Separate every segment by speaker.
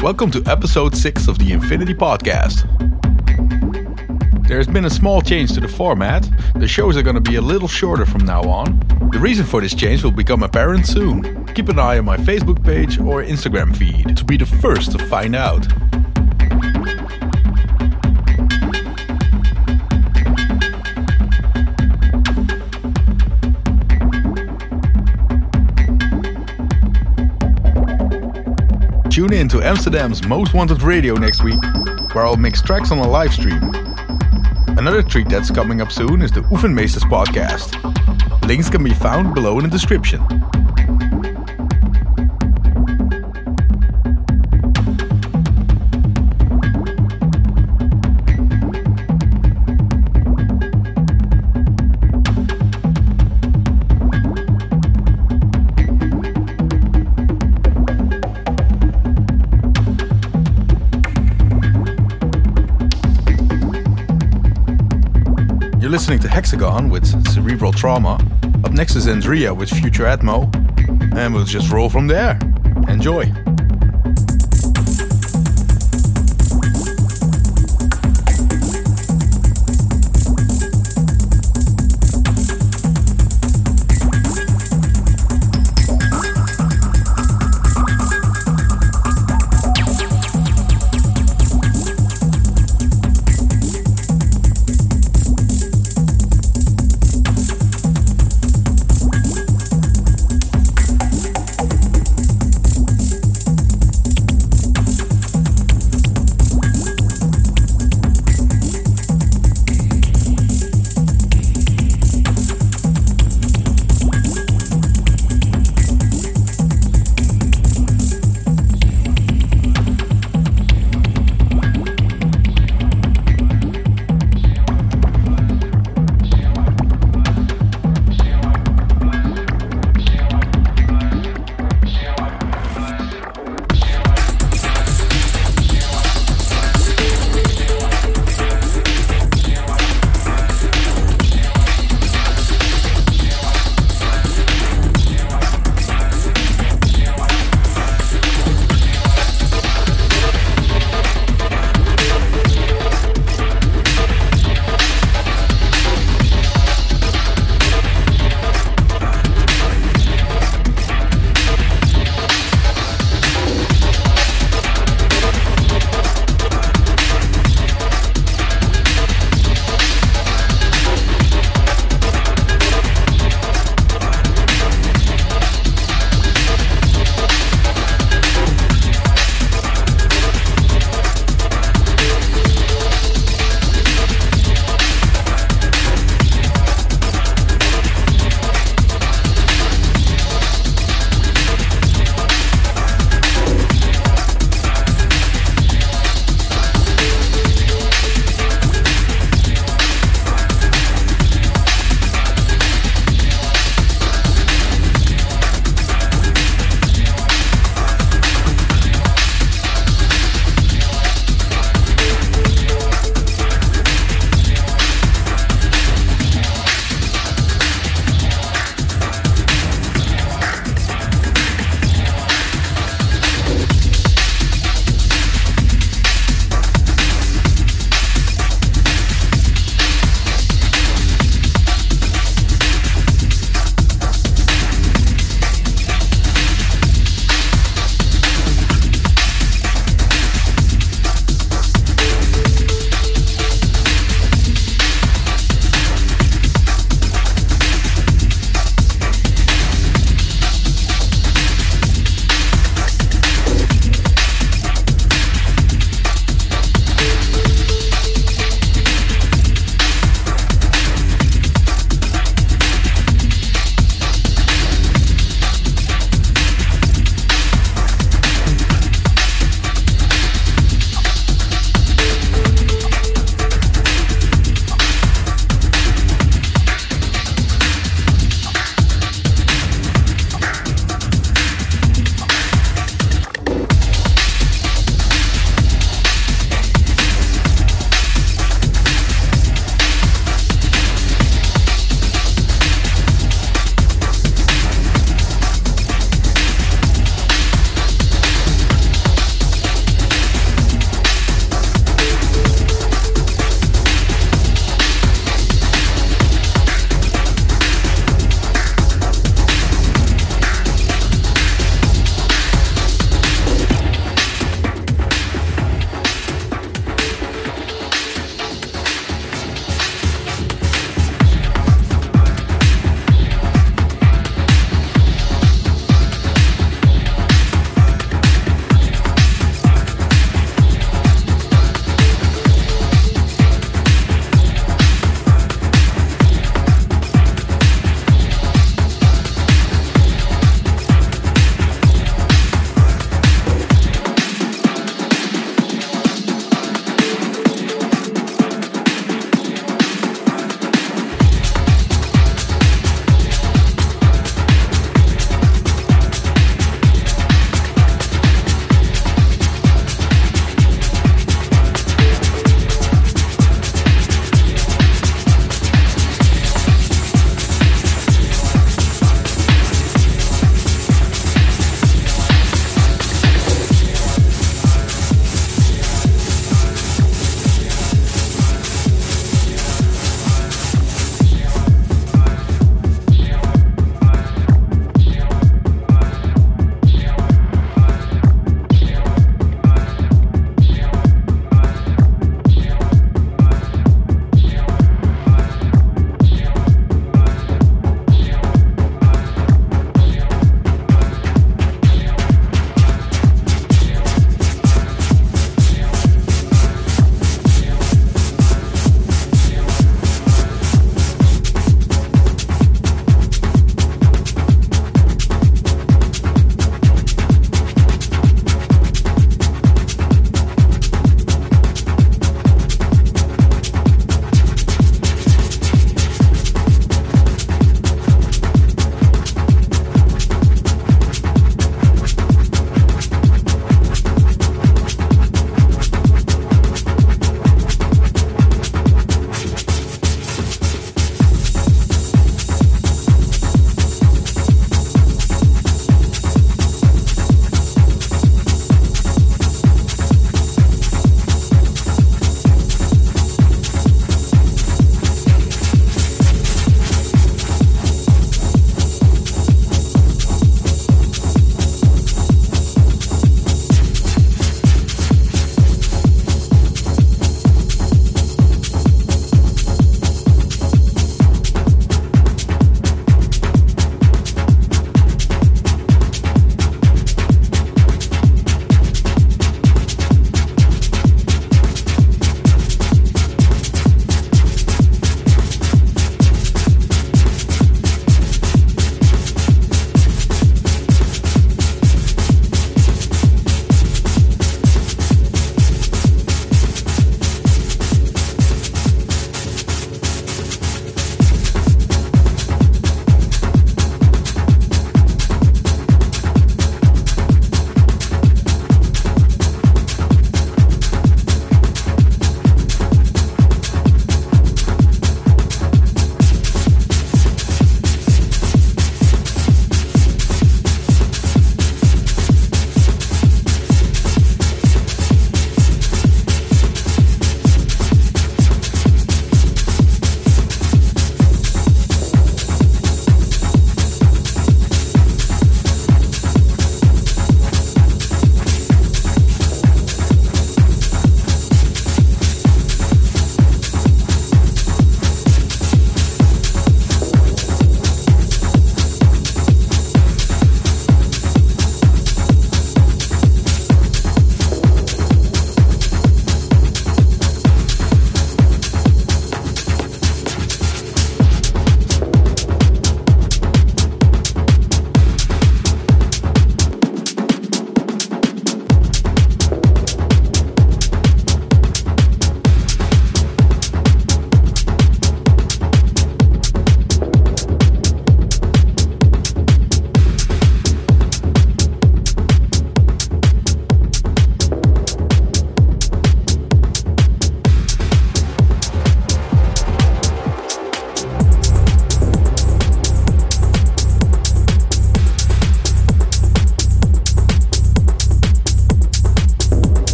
Speaker 1: Welcome to episode 6 of the Infinity Podcast. There has been a small change to the format. The shows are going to be a little shorter from now on. The reason for this change will become apparent soon. Keep an eye on my Facebook page or Instagram feed to be the first to find out. Tune in to Amsterdam's Most Wanted Radio next week, where I'll mix tracks on a live stream. Another treat that's coming up soon is the Oefenmeesters podcast. Links can be found below in the description. You're listening to Hexagon with Cerebral Trauma. Up next is Andrea with Future Atmo. And we'll just roll from there. Enjoy.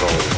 Speaker 1: gold.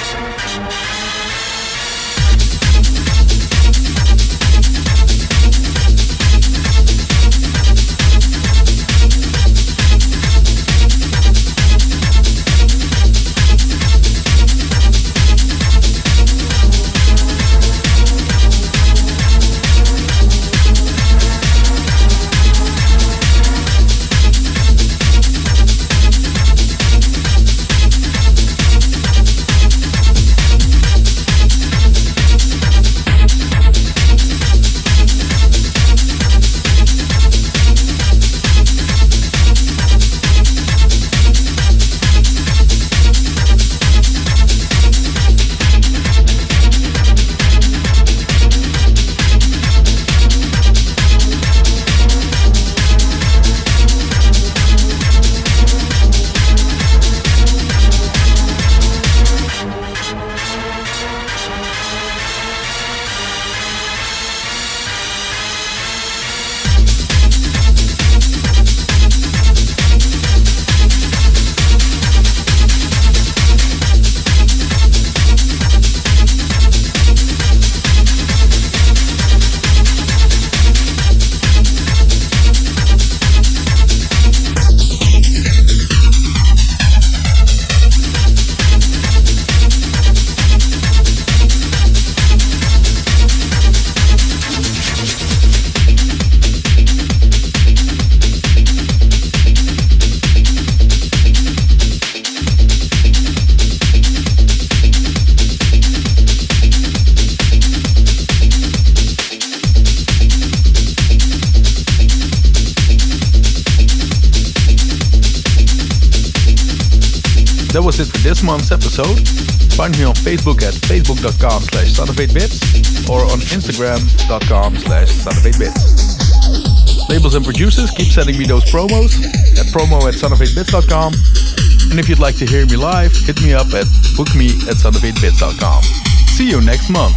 Speaker 1: Month's episode. Find me on Facebook at facebook.com slash son8bits or on instagram.com slash son8bits. Labels and producers keep sending me those promos at promo at son8bits.com. And if you'd like to hear me live, hit me up at bookme at son8bits.com. See you next month.